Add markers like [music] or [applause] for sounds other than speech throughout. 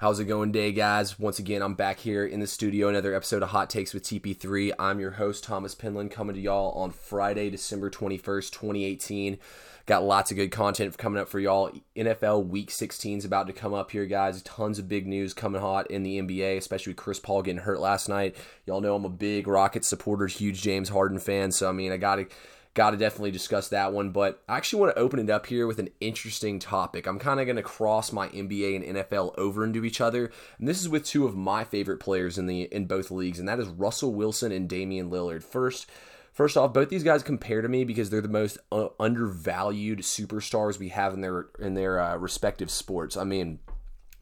How's it going, day guys? Once again, I'm back here in the studio. Another episode of Hot Takes with TP3. I'm your host, Thomas Penland, coming to y'all on Friday, December 21st, 2018. Got lots of good content coming up for y'all. NFL Week 16 is about to come up here, guys. Tons of big news coming hot in the NBA, especially with Chris Paul getting hurt last night. Y'all know I'm a big Rockets supporter, huge James Harden fan, so I mean, I got to got to definitely discuss that one. But I actually want to open it up here with an interesting topic. I'm kind of going to cross my NBA and NFL over into each other, and this is with two of my favorite players in the in both leagues, and that is Russell Wilson and Damian Lillard. First. First off, both these guys compare to me because they're the most uh, undervalued superstars we have in their in their uh, respective sports. I mean,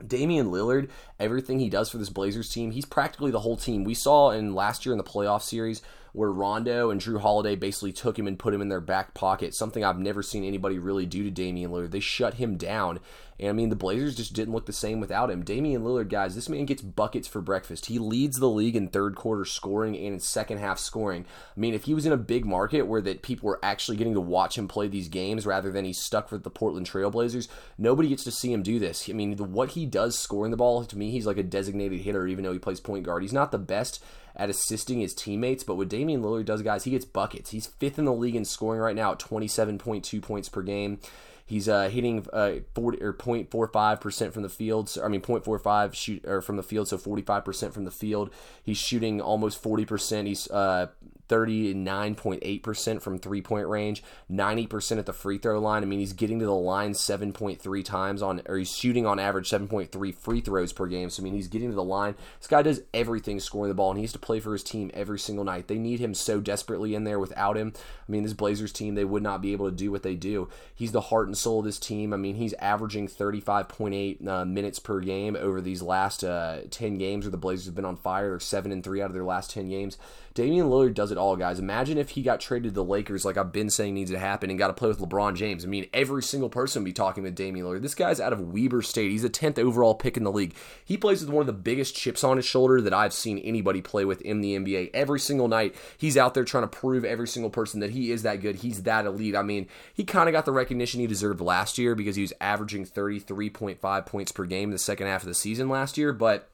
Damian Lillard, everything he does for this Blazers team, he's practically the whole team. We saw in last year in the playoff series where Rondo and Jrue Holiday basically took him and put him in their back pocket, something I've never seen anybody really do to Damian Lillard. They shut him down. And I mean, the Blazers just didn't look the same without him. Damian Lillard, guys, this man gets buckets for breakfast. He leads the league in third quarter scoring and in second half scoring. I mean, if he was in a big market where that people were actually getting to watch him play these games rather than he's stuck with the Portland Trailblazers, nobody gets to see him do this. I mean, the, what he does scoring the ball, to me, he's like a designated hitter, even though he plays point guard. He's not the best at assisting his teammates. But what Damian Lillard does, guys, he gets buckets. He's fifth in the league in scoring right now at 27.2 points per game. He's uh, hitting uh, 40 or 0.45 percent from the field. So, I mean 0.45 shoot or from the field, so 45 percent from the field. He's shooting almost 40 percent. He's uh, 39.8% from three point range, 90% at the free throw line. I mean, he's getting to the line 7.3 times on, or he's shooting on average 7.3 free throws per game. So, I mean, he's getting to the line. This guy does everything scoring the ball, and he has to play for his team every single night. They need him so desperately in there without him. I mean, this Blazers team, they would not be able to do what they do. He's the heart and soul of this team. I mean, he's averaging 35.8 uh, minutes per game over these last uh, 10 games where the Blazers have been on fire. They're 7 and 3 out of their last 10 games. Damian Lillard does it all, guys. Imagine if he got traded to the Lakers, like I've been saying needs to happen, and got to play with LeBron James. I mean, every single person would be talking with Damian Lillard. This guy's out of Weber State. He's the 10th overall pick in the league. He plays with one of the biggest chips on his shoulder that I've seen anybody play with in the NBA. Every single night, he's out there trying to prove every single person that he is that good. He's that elite. I mean, he kind of got the recognition he deserved last year because he was averaging 33.5 points per game in the second half of the season last year, but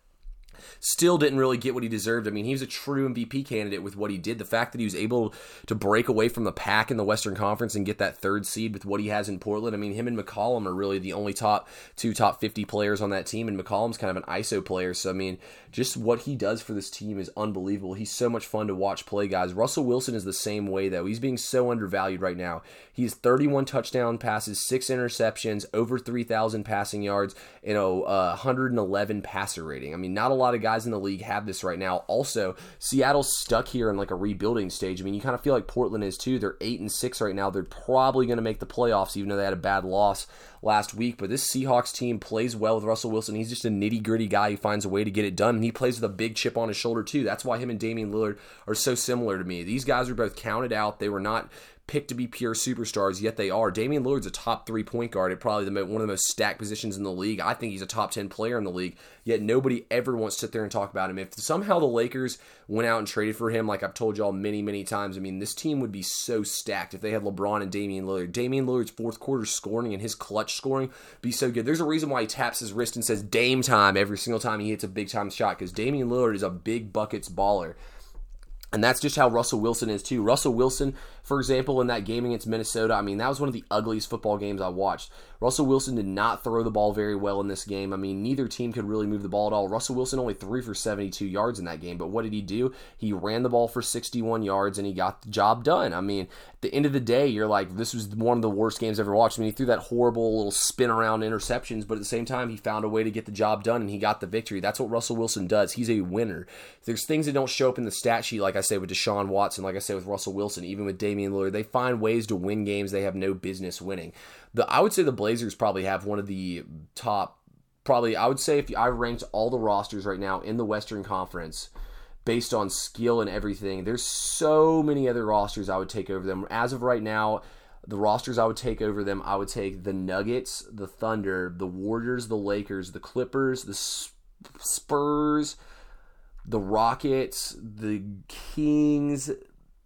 still didn't really get what he deserved. I mean, he was a true MVP candidate with what he did. The fact that he was able to break away from the pack in the Western Conference and get that third seed with what he has in Portland. I mean, him and McCollum are really the only top two top 50 players on that team, and McCollum's kind of an ISO player. So, I mean, just what he does for this team is unbelievable. He's so much fun to watch play, guys. Russell Wilson is the same way, though. He's being so undervalued right now. He's 31 touchdown passes, six interceptions, over 3,000 passing yards, and a uh, 111 passer rating. I mean, not a lot of guys in the league have this right now. Also, Seattle's stuck here in like a rebuilding stage. I mean, you kind of feel like Portland is too. They're eight and six right now. They're probably going to make the playoffs, even though they had a bad loss last week. But this Seahawks team plays well with Russell Wilson. He's just a nitty gritty guy who finds a way to get it done, and he plays with a big chip on his shoulder too. That's why him and Damian Lillard are so similar to me. These guys are both counted out. They were not picked to be pure superstars, yet they are. Damian Lillard's a top three point guard at probably the, one of the most stacked positions in the league. I think he's a top 10 player in the league, yet nobody ever wants to sit there and talk about him. If somehow the Lakers went out and traded for him, like I've told y'all many, many times, I mean, this team would be so stacked if they had LeBron and Damian Lillard. Damian Lillard's fourth quarter scoring and his clutch scoring be so good. There's a reason why he taps his wrist and says Dame time every single time he hits a big time shot because Damian Lillard is a big buckets baller. And that's just how Russell Wilson is too. Russell Wilson, for example, in that game against Minnesota, I mean, that was one of the ugliest football games I watched. Russell Wilson did not throw the ball very well in this game. I mean, neither team could really move the ball at all. Russell Wilson only threw for 72 yards in that game, but what did he do? He ran the ball for 61 yards and he got the job done. I mean, at the end of the day, you're like, this was one of the worst games I've ever watched. I mean, he threw that horrible little spin around interceptions, but at the same time, he found a way to get the job done and he got the victory. That's what Russell Wilson does. He's a winner. There's things that don't show up in the stat sheet, like I say with Deshaun Watson, like I say with Russell Wilson, even with Damian Lillard. They find ways to win games they have no business winning the I would say the Blazers probably have one of the top probably I would say if I ranked all the rosters right now in the Western Conference based on skill and everything, there's so many other rosters I would take over them. As of right now, the rosters I would take over them, I would take the Nuggets, the Thunder, the Warriors, the Lakers, the Clippers, the Spurs, the Rockets, the Kings,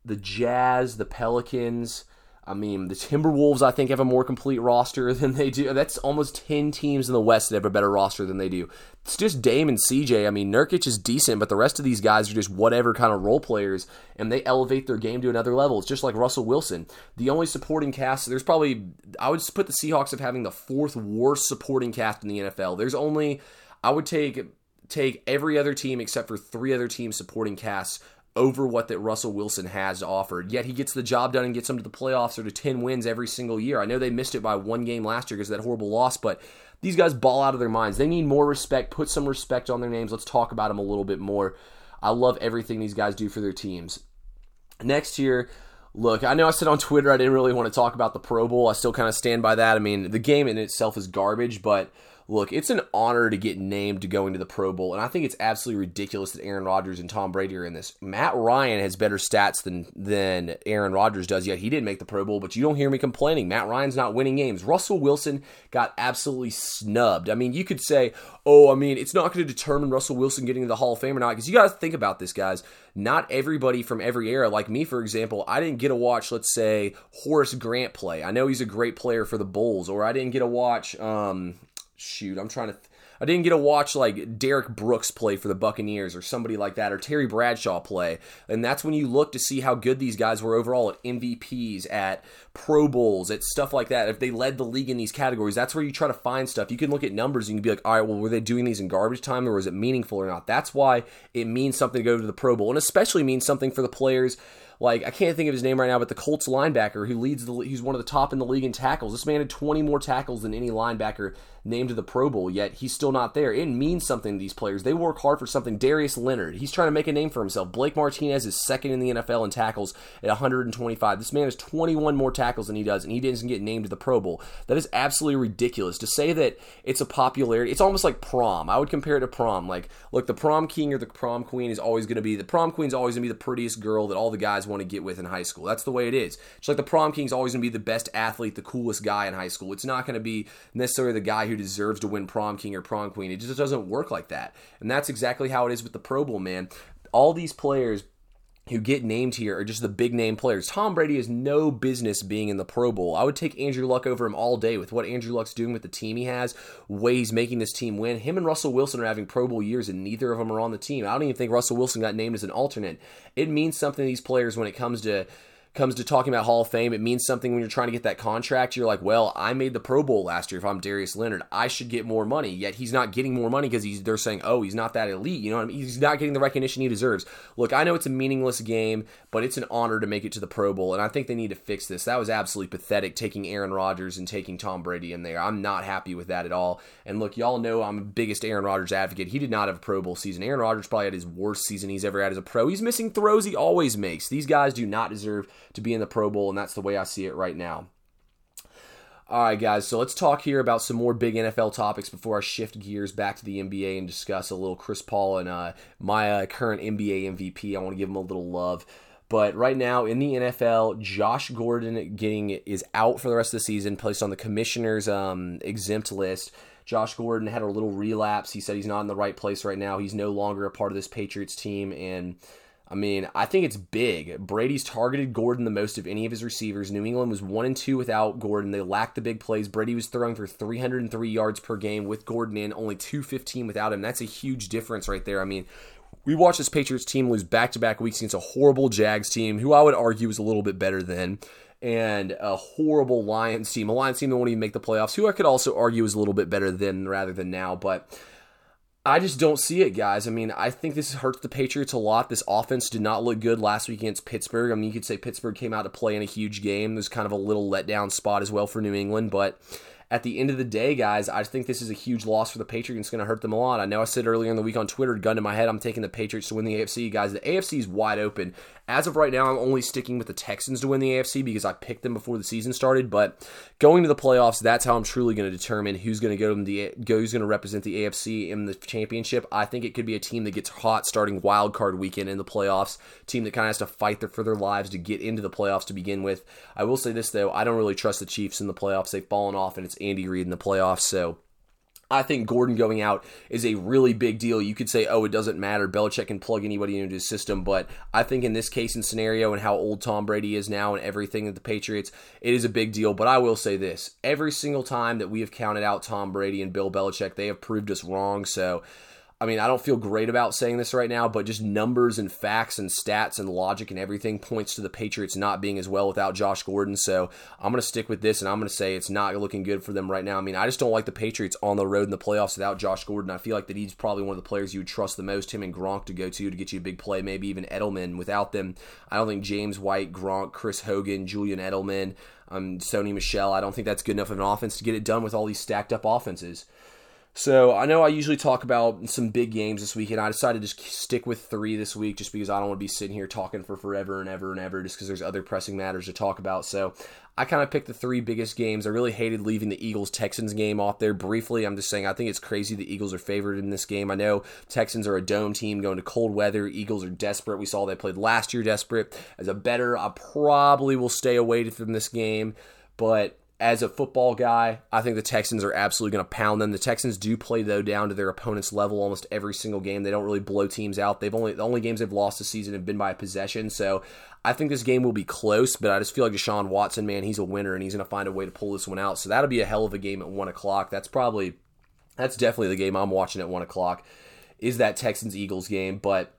the Jazz, the Pelicans, I mean, the Timberwolves, I think, have a more complete roster [laughs] than they do. That's almost 10 teams in the West that have a better roster than they do. It's just Dame and CJ. I mean, Nurkic is decent, but the rest of these guys are just whatever kind of role players, and they elevate their game to another level. It's just like Russell Wilson. The only supporting cast, there's probably, I would put the Seahawks of having the fourth worst supporting cast in the NFL. There's only, I would take take every other team except for three other teams supporting casts over what that Russell Wilson has offered. Yet he gets the job done and gets them to the playoffs or to 10 wins every single year. I know they missed it by one game last year because of that horrible loss, but these guys ball out of their minds. They need more respect. Put some respect on their names. Let's talk about them a little bit more. I love everything these guys do for their teams. Next year, look, I know I said on Twitter I didn't really want to talk about the Pro Bowl. I still kind of stand by that. I mean, the game in itself is garbage, but look, it's an honor to get named to go into the Pro Bowl, and I think it's absolutely ridiculous that Aaron Rodgers and Tom Brady are in this. Matt Ryan has better stats than than Aaron Rodgers does, yet he didn't make the Pro Bowl, but you don't hear me complaining. Matt Ryan's not winning games. Russell Wilson got absolutely snubbed. I mean, you could say, oh, I mean, it's not going to determine Russell Wilson getting to the Hall of Fame or not, because you got to think about this, guys. Not everybody from every era, like me, for example, I didn't get to watch, let's say, Horace Grant play. I know he's a great player for the Bulls, or I didn't get to watch, um, shoot, I'm trying to. Th- I didn't get to watch like Derrick Brooks play for the Buccaneers or somebody like that, or Terry Bradshaw play. And that's when you look to see how good these guys were overall at MVPs, at Pro Bowls, at stuff like that. If they led the league in these categories, that's where you try to find stuff. You can look at numbers and you can be like, all right, well, were they doing these in garbage time or was it meaningful or not? That's why it means something to go to the Pro Bowl, and especially means something for the players like I can't think of his name right now, but the Colts linebacker who leads the he's one of the top in the league in tackles. This man had 20 more tackles than any linebacker named to the Pro Bowl, yet he's still not there. It means something to these players. They work hard for something. Darius Leonard, he's trying to make a name for himself. Blake Martinez is second in the NFL in tackles at 125. This man has 21 more tackles than he does, and he doesn't get named to the Pro Bowl. That is absolutely ridiculous. To say that it's a popularity, it's almost like prom. I would compare it to prom. Like, look, the prom king or the prom queen is always going to be the prom queen is always going to be the prettiest girl that all the guys want to get with in high school. That's the way it is. It's like the prom king is always going to be the best athlete, the coolest guy in high school. It's not going to be necessarily the guy who deserves to win prom king or prom queen. It just doesn't work like that. And that's exactly how it is with the Pro Bowl, man. All these players who get named here are just the big name players. Tom Brady has no business being in the Pro Bowl. I would take Andrew Luck over him all day with what Andrew Luck's doing with the team he has, way he's making this team win. Him and Russell Wilson are having Pro Bowl years, and neither of them are on the team. I don't even think Russell Wilson got named as an alternate. It means something to these players when it comes to comes to talking about Hall of Fame, it means something when you're trying to get that contract. You're like, well, I made the Pro Bowl last year. If I'm Darius Leonard, I should get more money. Yet he's not getting more money because he's they're saying, oh, he's not that elite. You know, I mean? he's not getting the recognition he deserves. Look, I know it's a meaningless game, but it's an honor to make it to the Pro Bowl, and I think they need to fix this. That was absolutely pathetic taking Aaron Rodgers and taking Tom Brady in there. I'm not happy with that at all. And look, y'all know I'm the biggest Aaron Rodgers advocate. He did not have a Pro Bowl season. Aaron Rodgers probably had his worst season he's ever had as a pro. He's missing throws he always makes. These guys do not deserve to be in the Pro Bowl and that's the way I see it right now. All right, guys, so let's talk here about some more big NFL topics before I shift gears back to the NBA and discuss a little Chris Paul and uh, my uh, current NBA MVP. I want to give him a little love. But right now in the NFL, Josh Gordon getting is out for the rest of the season, placed on the commissioner's um, exempt list. Josh Gordon had a little relapse. He said he's not in the right place right now. He's no longer a part of this Patriots team, and I mean, I think it's big. Brady's targeted Gordon the most of any of his receivers. New England was 1 and 2 without Gordon. They lacked the big plays. Brady was throwing for 303 yards per game with Gordon in, only 215 without him. That's a huge difference right there. I mean, we watched this Patriots team lose back to back weeks against a horrible Jags team, who I would argue is a little bit better than, and a horrible Lions team, a Lions team that won't even make the playoffs, who I could also argue is a little bit better than rather than now. But I just don't see it, guys. I mean, I think this hurts the Patriots a lot. This offense did not look good last week against Pittsburgh. I mean, you could say Pittsburgh came out to play in a huge game. There's kind of a little letdown spot as well for New England, but at the end of the day, guys, I think this is a huge loss for the Patriots. It's going to hurt them a lot. I know I said earlier in the week on Twitter, gun to my head, I'm taking the Patriots to win the AFC. Guys, the AFC is wide open. As of right now, I'm only sticking with the Texans to win the AFC because I picked them before the season started. But going to the playoffs, that's how I'm truly going to determine who's going to go to the who's going to represent the AFC in the championship. I think it could be a team that gets hot starting wild card weekend in the playoffs. Team that kind of has to fight for their lives to get into the playoffs to begin with. I will say this though, I don't really trust the Chiefs in the playoffs. They've fallen off, and it's Andy Reid in the playoffs. So I think Gordon going out is a really big deal. You could say, oh, it doesn't matter. Belichick can plug anybody into his system. But I think in this case and scenario and how old Tom Brady is now and everything at the Patriots, it is a big deal. But I will say this every single time that we have counted out Tom Brady and Bill Belichick, they have proved us wrong. So I mean, I don't feel great about saying this right now, but just numbers and facts and stats and logic and everything points to the Patriots not being as well without Josh Gordon. So I'm going to stick with this and I'm going to say it's not looking good for them right now. I mean, I just don't like the Patriots on the road in the playoffs without Josh Gordon. I feel like that he's probably one of the players you would trust the most, him and Gronk to go to to get you a big play, maybe even Edelman. Without them, I don't think James White, Gronk, Chris Hogan, Julian Edelman, um, Sony Michel, I don't think that's good enough of an offense to get it done with all these stacked up offenses. So I know I usually talk about some big games this week, and I decided to stick with three this week, just because I don't want to be sitting here talking for forever and ever and ever, just because there's other pressing matters to talk about. So I kind of picked the three biggest games. I really hated leaving the Eagles Texans game off there briefly. I'm just saying I think it's crazy the Eagles are favored in this game. I know Texans are a dome team going to cold weather. Eagles are desperate. We saw they played last year desperate. As a bettor, I probably will stay away from this game, but as a football guy, I think the Texans are absolutely going to pound them. The Texans do play though down to their opponent's level almost every single game. They don't really blow teams out. They've only the only games they've lost this season have been by possession. So I think this game will be close, but I just feel like Deshaun Watson, man, he's a winner and he's going to find a way to pull this one out. So that'll be a hell of a game at one o'clock. That's probably that's definitely the game I'm watching at one o'clock. Is that Texans Eagles game? But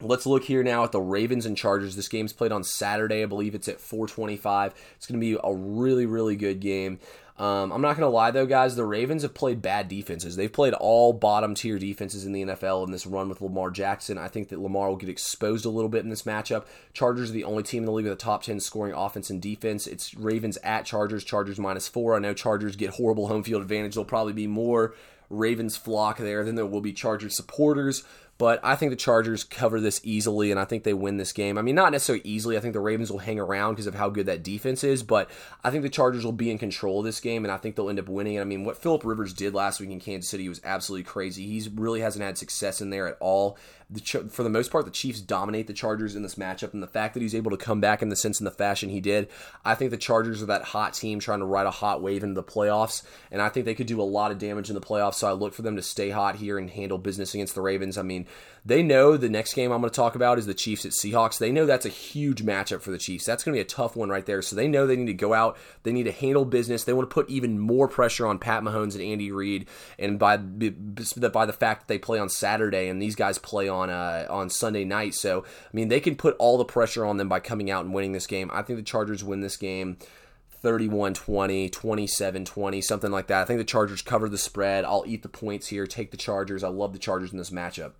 Let's look here now at the Ravens and Chargers. This game's played on Saturday. I believe it's at 425. It's going to be a really, really good game. Um, I'm not going to lie, though, guys. The Ravens have played bad defenses. They've played all bottom tier defenses in the NFL in this run with Lamar Jackson. I think that Lamar will get exposed a little bit in this matchup. Chargers are the only team in the league with a top 10 scoring offense and defense. It's Ravens at Chargers, Chargers minus four. I know Chargers get horrible home field advantage. There'll probably be more Ravens flock there than there will be Chargers supporters. But I think the Chargers cover this easily, and I think they win this game. I mean, not necessarily easily. I think the Ravens will hang around because of how good that defense is, but I think the Chargers will be in control of this game, and I think they'll end up winning. And I mean, what Philip Rivers did last week in Kansas City was absolutely crazy. He really hasn't had success in there at all the, for the most part, the Chiefs dominate the Chargers in this matchup, and the fact that he's able to come back in the sense and the fashion he did, I think the Chargers are that hot team trying to ride a hot wave into the playoffs, and I think they could do a lot of damage in the playoffs. So I look for them to stay hot here and handle business against the Ravens. I mean, they know the next game I'm going to talk about is the Chiefs at Seahawks. They know that's a huge matchup for the Chiefs. That's going to be a tough one right there. So they know they need to go out, they need to handle business. They want to put even more pressure on Pat Mahomes and Andy Reid, and by by the fact that they play on Saturday and these guys play on uh, on Sunday night. So, I mean, they can put all the pressure on them by coming out and winning this game. I think the Chargers win this game 31 20, 27 20, something like that. I think the Chargers cover the spread. I'll eat the points here, take the Chargers. I love the Chargers in this matchup.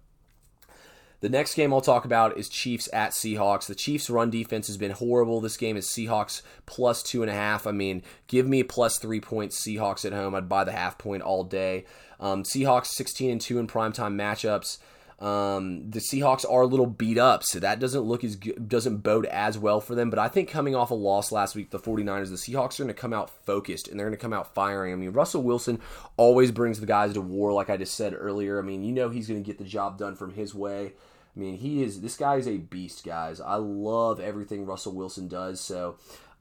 The next game I'll talk about is Chiefs at Seahawks. The Chiefs' run defense has been horrible. This game is Seahawks plus two and a half. I mean, give me plus three points Seahawks at home. I'd buy the half point all day. Um, Seahawks 16 and 2 in primetime matchups. Um, the Seahawks are a little beat up, so that doesn't look as good, doesn't bode as well for them. But I think coming off a loss last week, the 49ers, the Seahawks are going to come out focused and they're going to come out firing. I mean, Russell Wilson always brings the guys to war, like I just said earlier. I mean, you know he's going to get the job done from his way. I mean, he is this guy is a beast, guys. I love everything Russell Wilson does. So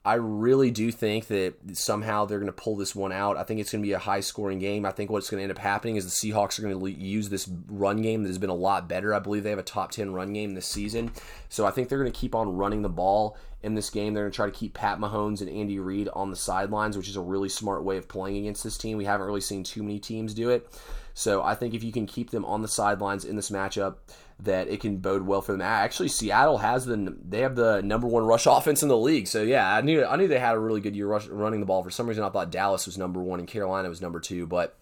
I really do think that somehow they're going to pull this one out. I think it's going to be a high scoring game. I think what's going to end up happening is the Seahawks are going to use this run game that has been a lot better. I believe they have a top 10 run game this season. So I think they're going to keep on running the ball in this game. They're going to try to keep Pat Mahomes and Andy Reid on the sidelines, which is a really smart way of playing against this team. We haven't really seen too many teams do it. So I think if you can keep them on the sidelines in this matchup, that it can bode well for them. Actually, Seattle has the they have the number one rush offense in the league. So yeah, I knew I knew they had a really good year rush, running the ball. For some reason, I thought Dallas was number one and Carolina was number two, but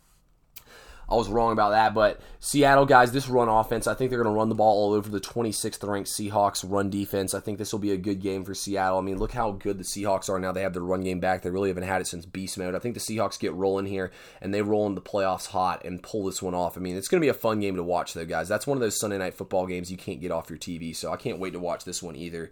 I was wrong about that. But Seattle guys, this run offense, I think they're going to run the ball all over the 26th ranked Seahawks run defense. I think this will be a good game for Seattle. I mean, look how good the Seahawks are now. They have their run game back. They really haven't had it since beast mode. I think the Seahawks get rolling here and they roll in the playoffs hot and pull this one off. I mean, it's going to be a fun game to watch though, guys. That's one of those Sunday night football games you can't get off your TV. So I can't wait to watch this one either.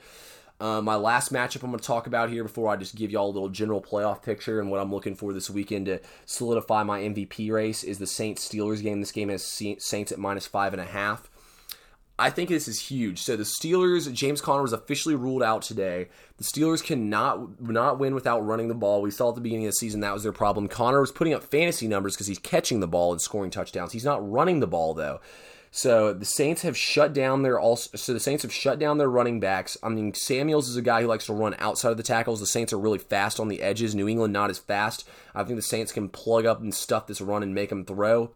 Uh, my last matchup I'm going to talk about here before I just give y'all a little general playoff picture and what I'm looking for this weekend to solidify my MVP race is the Saints Steelers game. This game has Saints at minus five and a half. I think this is huge. So the Steelers, James Conner was officially ruled out today. The Steelers cannot not win without running the ball. We saw at the beginning of the season that was their problem. Conner was putting up fantasy numbers because he's catching the ball and scoring touchdowns. He's not running the ball though. So the Saints have shut down their also. So the Saints have shut down their running backs. I mean, Samuels is a guy who likes to run outside of the tackles. The Saints are really fast on the edges. New England not as fast. I think the Saints can plug up and stuff this run and make them throw.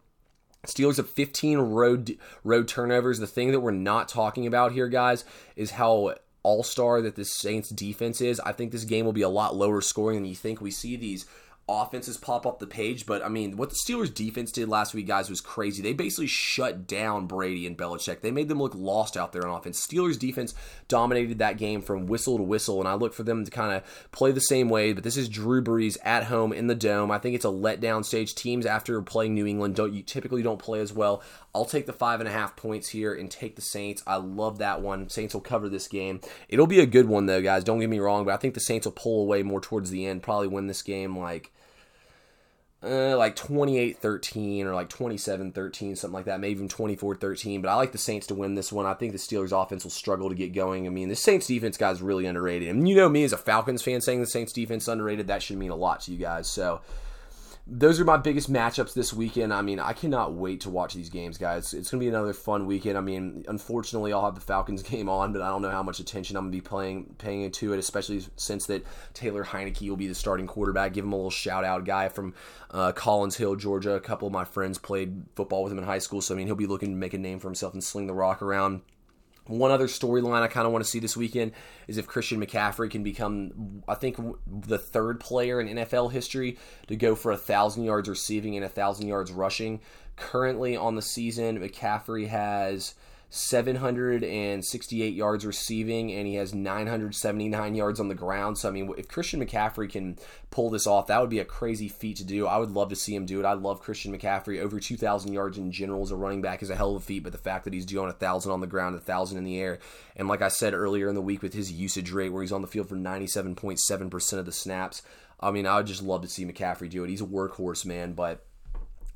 Steelers have 15 road road turnovers. The thing that we're not talking about here, guys, is how all star that the Saints defense is. I think this game will be a lot lower scoring than you think. We see these offenses pop up the page. But I mean, what the Steelers defense did last week, guys, was crazy. They basically shut down Brady and Belichick. They made them look lost out there on offense. Steelers defense dominated that game from whistle to whistle, and I look for them to kind of play the same way. But this is Drew Brees at home in the dome. I think it's a letdown stage. Teams after playing New England don't you typically don't play as well. I'll take the five and a half points here and take the Saints. I love that one. Saints will cover this game. It'll be a good one though, guys. Don't get me wrong, but I think the Saints will pull away more towards the end. Probably win this game like uh, like 28-13 or like 27-13 something like that maybe even 24-13 but i like the saints to win this one. I think the steelers offense will struggle to get going. I mean the saints defense guys really underrated. And you know me as a falcons fan saying the saints defense underrated that should mean a lot to you guys. So those are my biggest matchups this weekend. I mean, I cannot wait to watch these games, guys. It's going to be another fun weekend. I mean, unfortunately, I'll have the Falcons [laughs] game on, but I don't know how much attention I'm going to be playing paying to it, especially since that Taylor Heinicke will be the starting quarterback. Give him a little shout out, guy from uh, Collins Hill, Georgia. A couple of my friends played football with him in high school, so I mean, he'll be looking to make a name for himself and sling the rock around. One other storyline I kind of want to see this weekend is if Christian McCaffrey can become, I think, the third player in NFL history to go for a thousand yards receiving and a thousand yards rushing. Currently on the season, McCaffrey has 768 yards receiving, and he has 979 yards on the ground. So, I mean, if Christian McCaffrey can pull this off, that would be a crazy feat to do. I would love to see him do it. I love Christian McCaffrey. Over 2,000 yards in general as a running back is a hell of a feat, but the fact that he's doing 1,000 on the ground, 1,000 in the air, and like I said earlier in the week with his usage rate, where he's on the field for 97.7% of the snaps, I mean, I would just love to see McCaffrey do it. He's a workhorse, man, but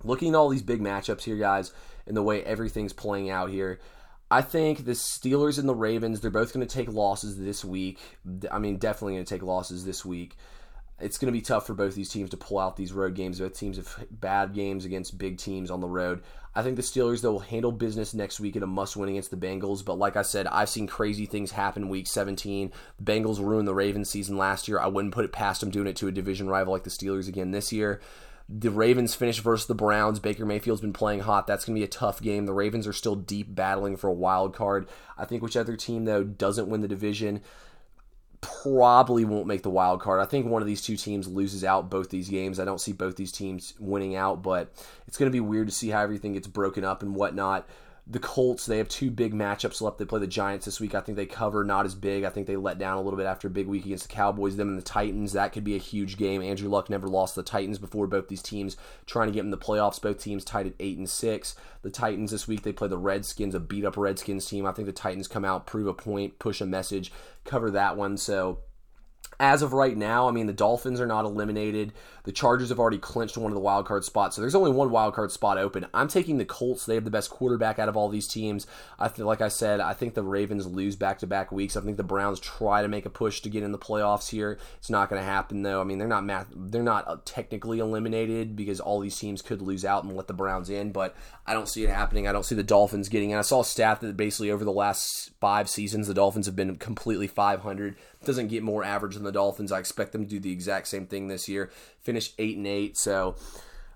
looking at all these big matchups here, guys, and the way everything's playing out here, I think the Steelers and the Ravens, they're both going to take losses this week. I mean, definitely going to take losses this week. It's going to be tough for both these teams to pull out these road games. Both teams have bad games against big teams on the road. I think the Steelers, though, will handle business next week in a must win against the Bengals. But like I said, I've seen crazy things happen week 17. The Bengals ruined the Ravens season last year. I wouldn't put it past them doing it to a division rival like the Steelers again this year. The Ravens finish versus the Browns. Baker Mayfield's been playing hot. That's going to be a tough game. The Ravens are still deep battling for a wild card. I think whichever team, though, doesn't win the division probably won't make the wild card. I think one of these two teams loses out both these games. I don't see both these teams winning out, but it's going to be weird to see how everything gets broken up and whatnot the Colts, they have two big matchups left. They play the Giants this week. I think they cover not as big. I think they let down a little bit after a big week against the Cowboys. Them and the Titans, that could be a huge game. Andrew Luck never lost the Titans before. Both these teams trying to get in the playoffs. Both teams tied at eight and six. The Titans this week they play the Redskins, a beat up Redskins team. I think the Titans come out, prove a point, push a message, cover that one. So as of right now, I mean, the Dolphins are not eliminated. The Chargers have already clinched one of the wild card spots, so there's only one wild card spot open. I'm taking the Colts. They have the best quarterback out of all these teams. I feel like I said, I think the Ravens lose back to back weeks. I think the Browns try to make a push to get in the playoffs here. It's not going to happen though. I mean, they're not math, they're not uh, technically eliminated because all these teams could lose out and let the Browns in, but I don't see it happening. I don't see the Dolphins getting. And I saw a stat that basically over the last five seasons, the Dolphins have been completely 500 doesn't get more average than the Dolphins. I expect them to do the exact same thing this year. Finish eight and eight. So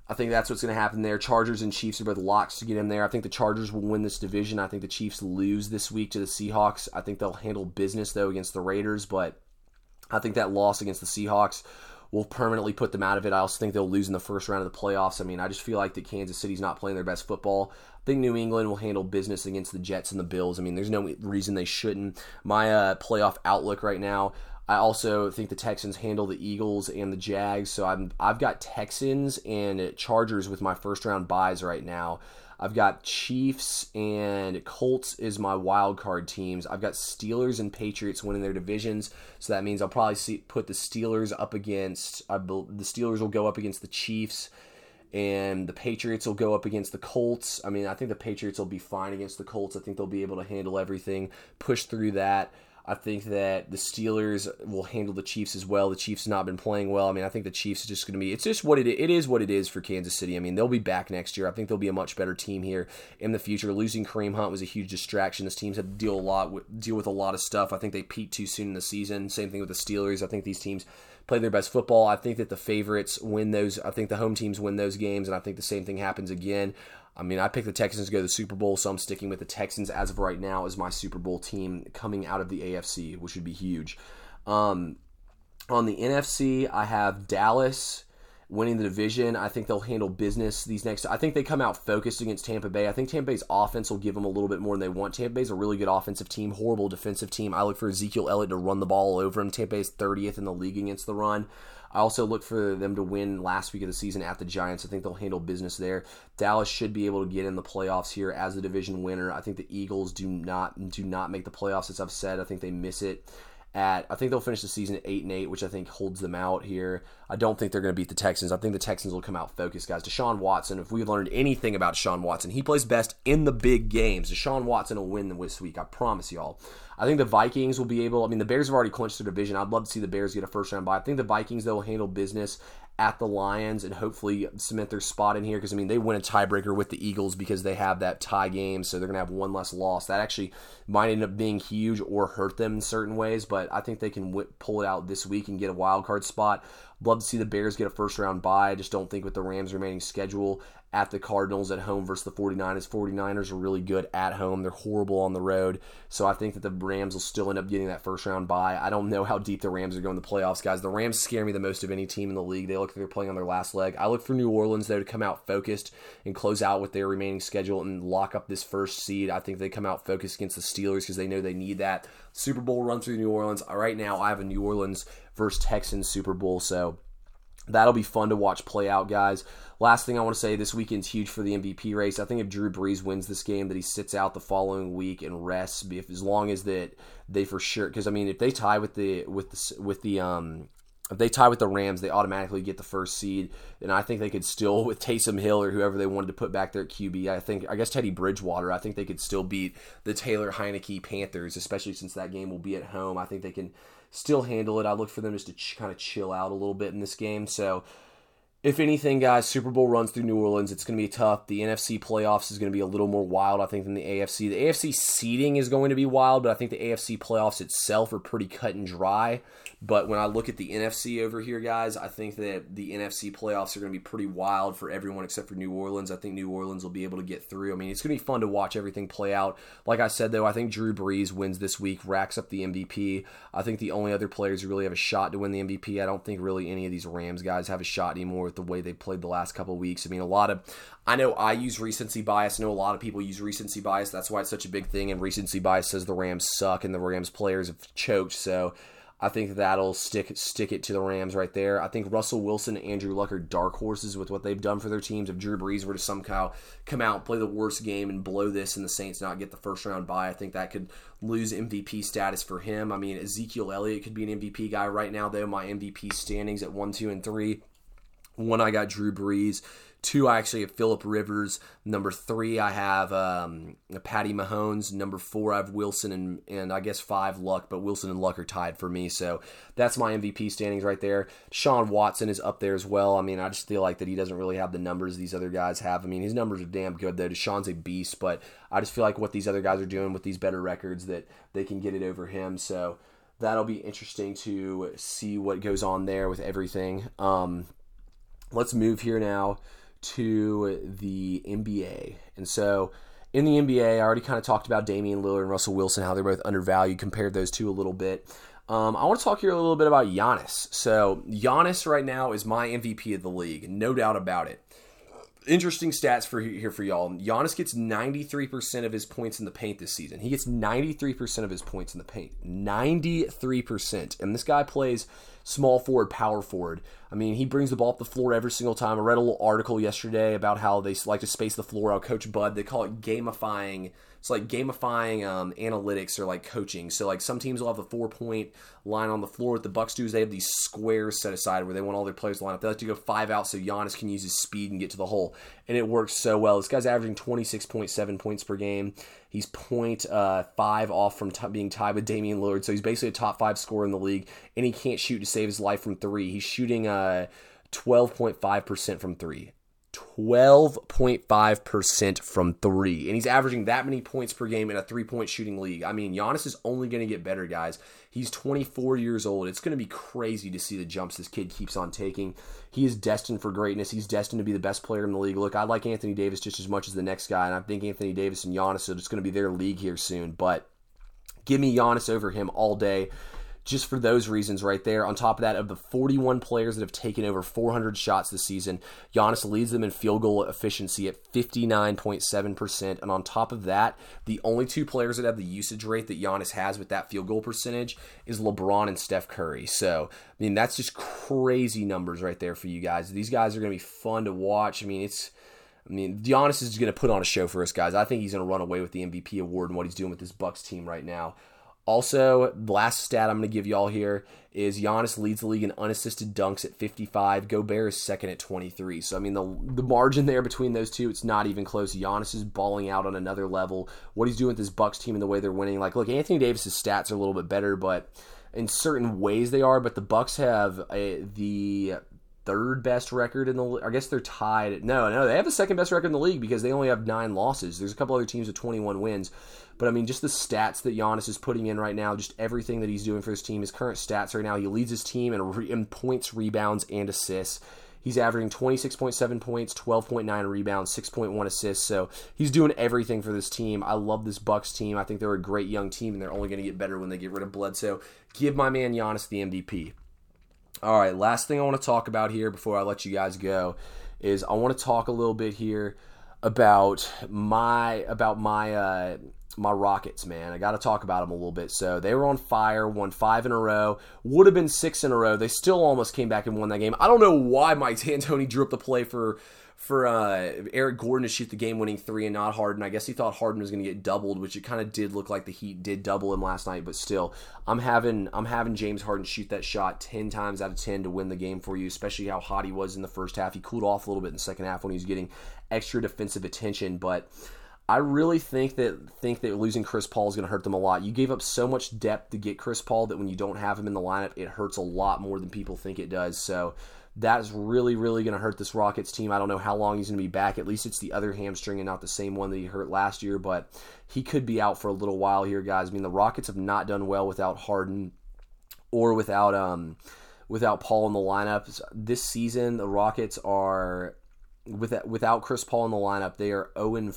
I think that's what's going to happen there. Chargers and Chiefs are both locks to get in there. I think the Chargers will win this division. I think the Chiefs lose this week to the Seahawks. I think they'll handle business though against the Raiders, but I think that loss against the Seahawks will permanently put them out of it. I also think they'll lose in the first round of the playoffs. I mean, I just feel like that Kansas City's not playing their best football. I think New England will handle business against the Jets and the Bills. I mean, there's no reason they shouldn't. My uh, playoff outlook right now, I also think the Texans handle the Eagles and the Jags. So I'm I've got Texans and Chargers with my first round buys right now. I've got Chiefs and Colts is my wild card teams. I've got Steelers and Patriots winning their divisions, so that means I'll probably see, put the Steelers up against. I, the Steelers will go up against the Chiefs and the Patriots will go up against the Colts. I mean, I think the Patriots will be fine against the Colts. I think they'll be able to handle everything, push through that. I think that the Steelers will handle the Chiefs as well. The Chiefs have not been playing well. I mean, I think the Chiefs are just going to be. It's just what it it is. What it is for Kansas City. I mean, they'll be back next year. I think they'll be a much better team here in the future. Losing Kareem Hunt was a huge distraction. This team's had to deal a lot with, deal with a lot of stuff. I think they peaked too soon in the season. Same thing with the Steelers. I think these teams play their best football. I think that the favorites win those. I think the home teams win those games, and I think the same thing happens again. I mean, I picked the Texans to go to the Super Bowl, so I'm sticking with the Texans as of right now as my Super Bowl team coming out of the AFC, which would be huge. Um, on the NFC, I have Dallas winning the division. I think they'll handle business these next. I think they come out focused against Tampa Bay. I think Tampa Bay's offense will give them a little bit more than they want. Tampa Bay's a really good offensive team, horrible defensive team. I look for Ezekiel Elliott to run the ball over him. Tampa Bay's 30th in the league against the run. I also look for them to win last week of the season at the Giants. I think they'll handle business there. Dallas should be able to get in the playoffs here as the division winner. I think the Eagles do not do not make the playoffs, as I've said. I think they miss it at I think they'll finish the season at eight and eight, which I think holds them out here. I don't think they're going to beat the Texans. I think the Texans will come out focused, guys. Deshaun Watson, if we've learned anything about Deshaun Watson, he plays best in the big games. Deshaun Watson will win this week. I promise y'all. I think the Vikings will be able. I mean, the Bears have already clinched their division. I'd love to see the Bears get a first round bye. I think the Vikings though will handle business at the Lions and hopefully cement their spot in here because I mean they win a tiebreaker with the Eagles because they have that tie game, so they're gonna have one less loss. That actually might end up being huge or hurt them in certain ways, but I think they can pull it out this week and get a wild card spot. Love to see the Bears get a first round bye. Just don't think with the Rams remaining schedule at the Cardinals at home versus the 49ers. 49ers are really good at home. They're horrible on the road. So I think that the Rams will still end up getting that first round bye. I don't know how deep the Rams are going in the playoffs, guys. The Rams scare me the most of any team in the league. They look like they're playing on their last leg. I look for New Orleans, though, to come out focused and close out with their remaining schedule and lock up this first seed. I think they come out focused against the Steelers because they know they need that. Super Bowl run through New Orleans. Right now, I have a New Orleans versus Texans Super Bowl. So that'll be fun to watch play out, guys. Last thing I want to say, this weekend's huge for the MVP race. I think if Drew Brees wins this game, that he sits out the following week and rests, if as long as that they for sure. Because I mean, if they tie with the with the with the um if they tie with the Rams, they automatically get the first seed, and I think they could still with Taysom Hill or whoever they wanted to put back there at QB. I think I guess Teddy Bridgewater. I think they could still beat the Taylor Heinicke Panthers, especially since that game will be at home. I think they can still handle it. I look for them just to ch- kind of chill out a little bit in this game. So if anything, guys, Super Bowl runs through New Orleans. It's going to be tough. The NFC playoffs is going to be a little more wild, I think, than the AFC. The AFC seeding is going to be wild, but I think the AFC playoffs itself are pretty cut and dry. But when I look at the NFC over here, guys, I think that the NFC playoffs are going to be pretty wild for everyone except for New Orleans. I think New Orleans will be able to get through. I mean, it's going to be fun to watch everything play out. Like I said, though, I think Drew Brees wins this week, racks up the MVP. I think the only other players who really have a shot to win the MVP, I don't think really any of these Rams guys have a shot anymore with the way they played the last couple weeks. I mean, a lot of, I know I use recency bias. I know a lot of people use recency bias. That's why it's such a big thing. And recency bias says the Rams suck and the Rams players have choked. So, I think that'll stick stick it to the Rams right there. I think Russell Wilson and Andrew Luck are dark horses with what they've done for their teams. If Drew Brees were to somehow come out, play the worst game, and blow this, and the Saints not get the first round bye, I think that could lose MVP status for him. I mean, Ezekiel Elliott could be an MVP guy right now, though. My MVP standings at one, two, and three. One, I got Drew Brees. Two, I actually have Philip Rivers. Number three, I have um, Patty Mahomes. Number four, I have Wilson and and I guess five Luck, but Wilson and Luck are tied for me. So that's my MVP standings right there. Sean Watson is up there as well. I mean, I just feel like that he doesn't really have the numbers these other guys have. I mean, his numbers are damn good though. Deshaun's a beast, but I just feel like what these other guys are doing with these better records that they can get it over him. So that'll be interesting to see what goes on there with everything. Um, let's move here now to the NBA. And so in the NBA, I already kind of talked about Damian Lillard and Russell Wilson, how they're both undervalued, compared those two a little bit. Um, I want to talk here a little bit about Giannis. So Giannis right now is my MVP of the league, no doubt about it. Interesting stats for here for y'all. Giannis gets 93% of his points in the paint this season. He gets 93% of his points in the paint. 93%. And this guy plays small forward, power forward. I mean, he brings the ball up the floor every single time. I read a little article yesterday about how they like to space the floor out. Coach Bud, they call it gamifying it's like gamifying um, analytics or like coaching. So like some teams will have the four point line on the floor. What the Bucks do is they have these squares set aside where they want all their players to line up. They like to go five out so Giannis can use his speed and get to the hole, and it works so well. This guy's averaging twenty six point seven points per game. He's point uh, five off from t- being tied with Damian Lillard, so he's basically a top five scorer in the league, and he can't shoot to save his life from three. He's shooting uh, 12.5% from three. 12.5% from three. And he's averaging that many points per game in a three point shooting league. I mean, Giannis is only going to get better, guys. He's 24 years old. It's going to be crazy to see the jumps this kid keeps on taking. He is destined for greatness. He's destined to be the best player in the league. Look, I like Anthony Davis just as much as the next guy, and I think Anthony Davis and Giannis are just going to be their league here soon. But give me Giannis over him all day just for those reasons right there. On top of that, of the 41 players that have taken over 400 shots this season, Giannis leads them in field goal efficiency at 59.7%. And on top of that, the only two players that have the usage rate that Giannis has with that field goal percentage is LeBron and Steph Curry. So, I mean, that's just crazy numbers right there for you guys. These guys are going to be fun to watch. I mean, it's. I mean, Giannis is going to put on a show for us, guys. I think he's going to run away with the MVP award and what he's doing with this Bucks team right now. Also, the last stat I'm going to give y'all here is Giannis leads the league in unassisted dunks at 55. Gobert is second at 23. So I mean the the margin there between those two, it's not even close. Giannis is balling out on another level. What he's doing with this Bucks team and the way they're winning, like look, Anthony Davis's stats are a little bit better, but in certain ways they are. But the Bucks have a, the third best record in the. I guess they're tied. No, no, they have the second best record in the league because they only have nine losses. There's a couple other teams with 21 wins. But I mean, just the stats that Giannis is putting in right now, just everything that he's doing for his team, his current stats right now, he leads his team in, re- in points, rebounds, and assists. He's averaging 26.7 points, 12.9 rebounds, 6.1 assists. So he's doing everything for this team. I love this Bucks team. I think they're a great young team, and they're only going to get better when they get rid of Bledsoe. Give my man Giannis the MVP. All right, last thing I want to talk about here before I let you guys go is I want to talk a little bit here about my about my uh, my Rockets, man. I got to talk about them a little bit. So they were on fire, won five in a row, would have been six in a row. They still almost came back and won that game. I don't know why Mike [laughs] D'Antoni drew up the play for for uh, Eric Gordon to shoot the game-winning three and not Harden. I guess he thought Harden was going to get doubled, which it kind of did look like the Heat did double him last night. But still, I'm having I'm having James Harden shoot that shot ten times out of ten to win the game for you. Especially how hot he was in the first half. He cooled off a little bit in the second half when he was getting extra defensive attention, but. I really think that think that losing Chris Paul is going to hurt them a lot. You gave up so much depth to get Chris Paul that when you don't have him in the lineup, it hurts a lot more than people think it does. So that is really, really going to hurt this Rockets team. I don't know how long he's going to be back. At least it's the other hamstring and not the same one that he hurt last year, but he could be out for a little while here, guys. I mean, the Rockets have not done well without Harden or without um without Paul in the lineup. This season, the Rockets are with without Chris Paul in the lineup, they are 0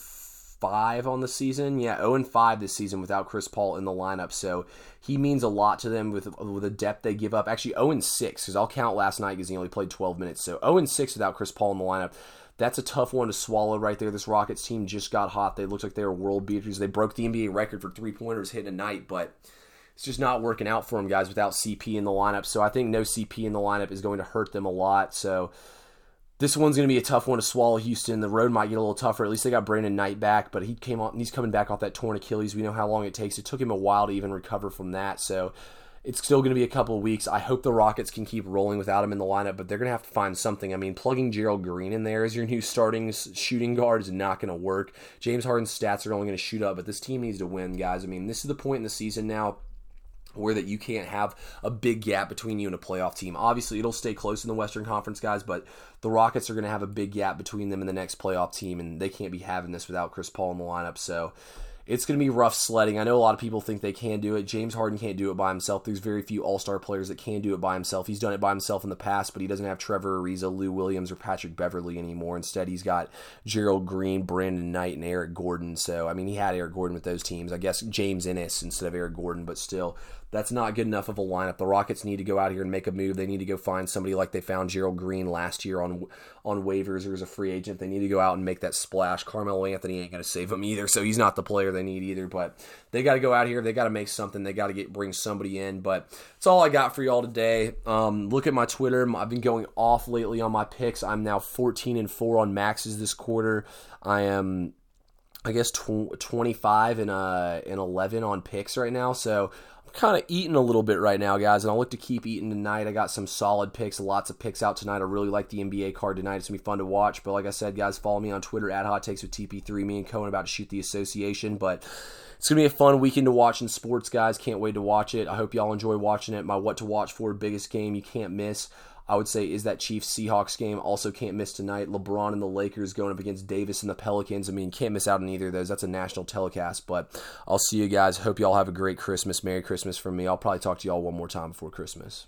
5 on the season. Yeah, 0 and 5 this season without Chris Paul in the lineup. So he means a lot to them with with the depth they give up. Actually, 0 and 6 because I'll count last night because he only played 12 minutes. So 0 and 6 without Chris Paul in the lineup. That's a tough one to swallow right there. This Rockets team just got hot. They looked like they were world beaters. They broke the NBA record for three pointers hit a night, but it's just not working out for them guys without CP in the lineup. So I think no CP in the lineup is going to hurt them a lot. So this one's going to be a tough one to swallow. Houston, the road might get a little tougher. At least they got Brandon Knight back, but he came on. He's coming back off that torn Achilles. We know how long it takes. It took him a while to even recover from that. So it's still going to be a couple of weeks. I hope the Rockets can keep rolling without him in the lineup, but they're going to have to find something. I mean, plugging Gerald Green in there as your new starting shooting guard is not going to work. James Harden's stats are only going to shoot up, but this team needs to win, guys. I mean, this is the point in the season now where that you can't have a big gap between you and a playoff team. Obviously, it'll stay close in the Western Conference, guys, but the Rockets are going to have a big gap between them and the next playoff team, and they can't be having this without Chris Paul in the lineup. So it's going to be rough sledding. I know a lot of people think they can do it. James Harden can't do it by himself. There's very few All Star players that can do it by himself. He's done it by himself in the past, but he doesn't have Trevor Ariza, Lou Williams, or Patrick Beverley anymore. Instead, he's got Gerald Green, Brandon Knight, and Eric Gordon. So, I mean, he had Eric Gordon with those teams. I guess James Ennis instead of Eric Gordon, but still, that's not good enough of a lineup. The Rockets need to go out here and make a move. They need to go find somebody like they found Gerald Green last year on on waivers or as a free agent. They need to go out and make that splash. Carmelo Anthony ain't going to save them either, so he's not the player they need either. But they got to go out here. They got to make something. They got to get bring somebody in. But that's all I got for y'all today. Um, look at my Twitter. I've been going off lately on my picks. I'm now 14 and four on maxes this quarter. I am I guess tw- 25 and uh and 11 on picks right now. So kind of eating a little bit right now, guys, and I'll look to keep eating tonight. I got some solid picks, lots of picks out tonight. I really like the NBA card tonight. It's gonna be fun to watch. But like I said, guys, follow me on Twitter at Hot Takes with TP3. Me and Cohen about to shoot the association, but it's gonna be a fun weekend to watch in sports, guys. Can't wait to watch it. I hope y'all enjoy watching it. My what to watch for biggest game you can't miss. I would say is that Chiefs Seahawks game. Also, can't miss tonight. LeBron and the Lakers going up against Davis and the Pelicans. I mean, can't miss out on either of those. That's a national telecast. But I'll see you guys. Hope y'all have a great Christmas. Merry Christmas from me. I'll probably talk to y'all one more time before Christmas.